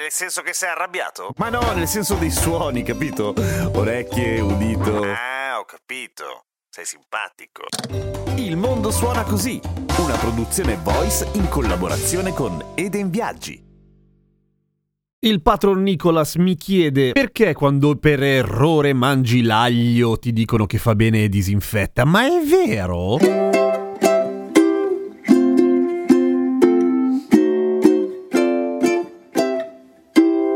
Nel senso che sei arrabbiato? Ma no, nel senso dei suoni, capito? Orecchie, udito. Ah, ho capito. Sei simpatico. Il mondo suona così, una produzione voice in collaborazione con Eden Viaggi. Il patron Nicholas mi chiede perché quando per errore mangi l'aglio ti dicono che fa bene e disinfetta, ma è vero?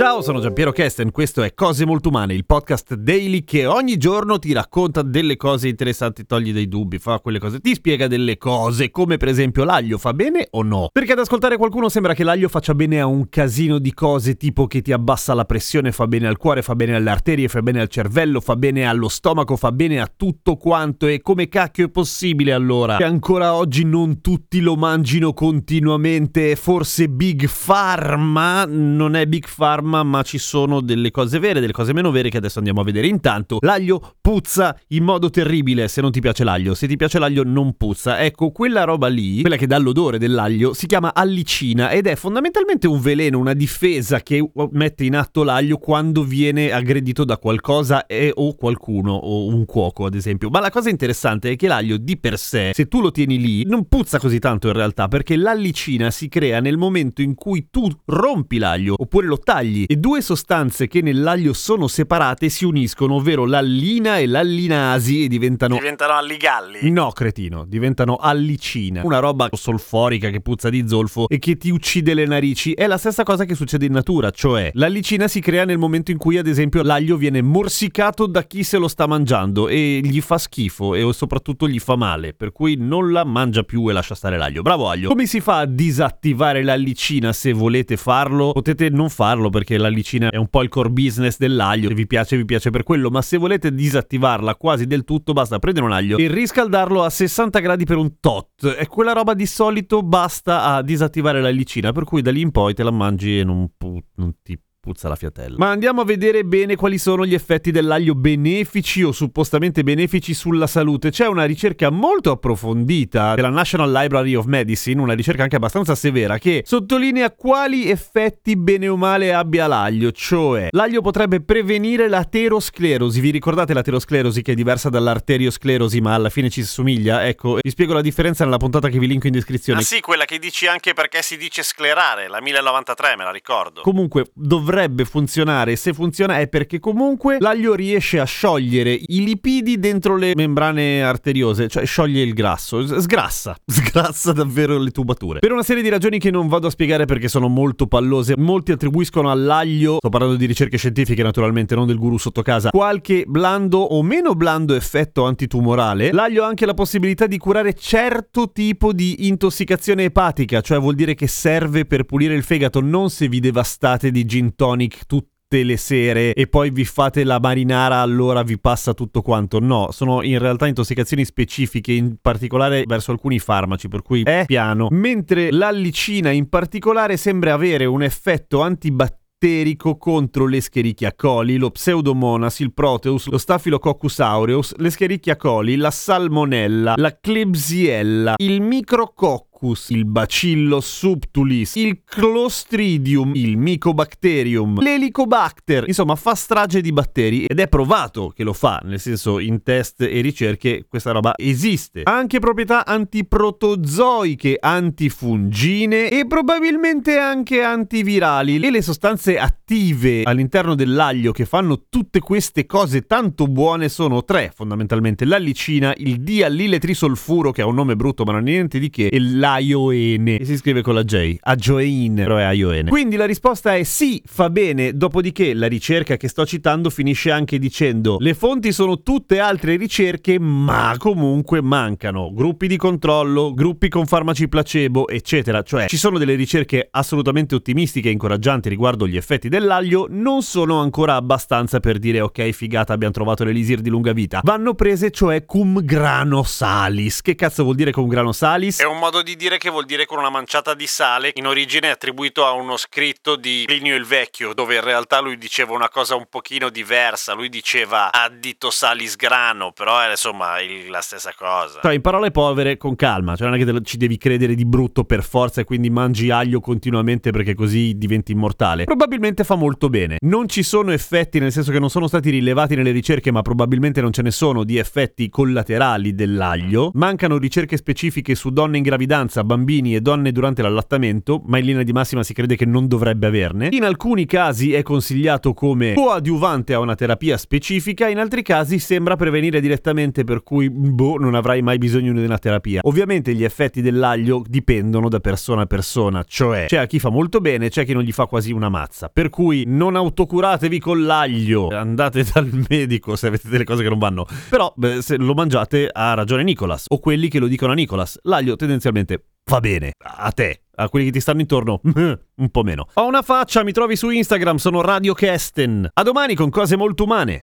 Ciao, sono Giampiero Kesten, questo è Cose Molto Umane, il podcast daily che ogni giorno ti racconta delle cose interessanti, togli dei dubbi, fa quelle cose, ti spiega delle cose, come per esempio l'aglio fa bene o no? Perché ad ascoltare qualcuno sembra che l'aglio faccia bene a un casino di cose, tipo che ti abbassa la pressione, fa bene al cuore, fa bene alle arterie, fa bene al cervello, fa bene allo stomaco, fa bene a tutto quanto. E come cacchio è possibile allora? Che ancora oggi non tutti lo mangino continuamente, forse Big Pharma? Non è Big Pharma ma ci sono delle cose vere, delle cose meno vere che adesso andiamo a vedere. Intanto, l'aglio puzza in modo terribile se non ti piace l'aglio. Se ti piace l'aglio non puzza. Ecco, quella roba lì, quella che dà l'odore dell'aglio, si chiama allicina ed è fondamentalmente un veleno, una difesa che mette in atto l'aglio quando viene aggredito da qualcosa e, o qualcuno, o un cuoco ad esempio. Ma la cosa interessante è che l'aglio di per sé, se tu lo tieni lì, non puzza così tanto in realtà, perché l'allicina si crea nel momento in cui tu rompi l'aglio oppure lo tagli e due sostanze che nell'aglio sono separate si uniscono, ovvero l'allina e l'allinasi e diventano... Diventano alligalli? No, cretino, diventano allicina. Una roba solforica che puzza di zolfo e che ti uccide le narici. È la stessa cosa che succede in natura, cioè l'allicina si crea nel momento in cui ad esempio l'aglio viene morsicato da chi se lo sta mangiando e gli fa schifo e soprattutto gli fa male, per cui non la mangia più e lascia stare l'aglio. Bravo aglio. Come si fa a disattivare l'allicina se volete farlo? Potete non farlo perché perché la licina è un po' il core business dell'aglio, se vi piace vi piace per quello, ma se volete disattivarla quasi del tutto basta prendere un aglio e riscaldarlo a 60 gradi per un tot. E quella roba di solito basta a disattivare la licina, per cui da lì in poi te la mangi e non, non ti puzza la fiatella. Ma andiamo a vedere bene quali sono gli effetti dell'aglio benefici o suppostamente benefici sulla salute. C'è una ricerca molto approfondita della National Library of Medicine, una ricerca anche abbastanza severa, che sottolinea quali effetti bene o male abbia l'aglio, cioè l'aglio potrebbe prevenire l'aterosclerosi. Vi ricordate l'aterosclerosi che è diversa dall'arteriosclerosi, ma alla fine ci somiglia? Ecco, vi spiego la differenza nella puntata che vi linko in descrizione. Ah sì, quella che dici anche perché si dice sclerare, la 1093, me la ricordo. Comunque, dovrebbe dovrebbe funzionare, se funziona è perché comunque l'aglio riesce a sciogliere i lipidi dentro le membrane arteriose, cioè scioglie il grasso, sgrassa, sgrassa davvero le tubature. Per una serie di ragioni che non vado a spiegare perché sono molto pallose, molti attribuiscono all'aglio, sto parlando di ricerche scientifiche naturalmente, non del guru sotto casa, qualche blando o meno blando effetto antitumorale. L'aglio ha anche la possibilità di curare certo tipo di intossicazione epatica, cioè vuol dire che serve per pulire il fegato, non se vi devastate di gin tonic tutte le sere e poi vi fate la marinara allora vi passa tutto quanto. No sono in realtà intossicazioni specifiche in particolare verso alcuni farmaci per cui è piano. Mentre l'allicina in particolare sembra avere un effetto antibatterico contro l'Escherichia coli, lo Pseudomonas, il Proteus, lo Staphylococcus aureus, l'Escherichia coli, la Salmonella, la Klebsiella, il Micrococcus Coccus, il Bacillus subtilis, il Clostridium, il Mycobacterium, l'Helicobacter. Insomma, fa strage di batteri ed è provato che lo fa, nel senso in test e ricerche questa roba esiste. Ha anche proprietà antiprotozoiche, antifungine e probabilmente anche antivirali. E le sostanze attive all'interno dell'aglio che fanno tutte queste cose tanto buone sono tre fondamentalmente: l'allicina, il diallile trisolfuro che ha un nome brutto ma non è niente di che, e l'aioene. E si scrive con la J. Agioin, però è aioene. Quindi la risposta è sì, fa bene. Dopodiché la ricerca che sto citando finisce anche dicendo le fonti sono tutte altre ricerche, ma comunque mancano gruppi di controllo, gruppi con farmaci placebo, eccetera. Cioè ci sono delle ricerche assolutamente ottimistiche e incoraggianti riguardo gli effetti dell'aglio, non sono ancora abbastanza per dire ok, figata, abbiamo trovato l'elisir di lunga vita. Vanno prese, cioè cum grano salis. Che cazzo vuol dire cum grano salis? È un modo di dire che vuol dire con una manciata di sale, in origine attribuito a uno scritto di Plinio il Vecchio, dove in realtà lui diceva una cosa un pochino diversa, lui diceva addito salis grano, però è insomma il- la stessa cosa. Cioè, in parole povere, con calma, cioè non è che lo- ci devi credere di brutto per forza e quindi mangi aglio continuamente perché così diventi immortale. Probabilmente fa molto bene. Non ci sono effetti, nel senso che non sono stati rilevati nelle ricerche, ma probabilmente non ce ne sono di effetti collaterali dell'aglio. Mancano ricerche specifiche su donne in gravidanza, bambini e donne durante l'allattamento, ma in linea di massima si crede che non dovrebbe averne. In alcuni casi è consigliato come coadiuvante a una terapia specifica, in altri casi sembra prevenire direttamente, per cui boh, non avrai mai bisogno di una terapia. Ovviamente gli effetti dell'aglio dipendono da persona a persona, cioè c'è a chi fa molto bene, c'è chi non gli fa quasi una mazza. Per cui non autocuratevi con l'aglio, andate dal medico se avete delle cose che non vanno. Però beh, se lo mangiate ha ragione Nicolas, o quelli che lo dicono a Nicolas. L'aglio tendenzialmente va bene, a te. A quelli che ti stanno intorno, un po' meno. Ho una faccia, mi trovi su Instagram, sono Radio Kesten. A domani con cose molto umane.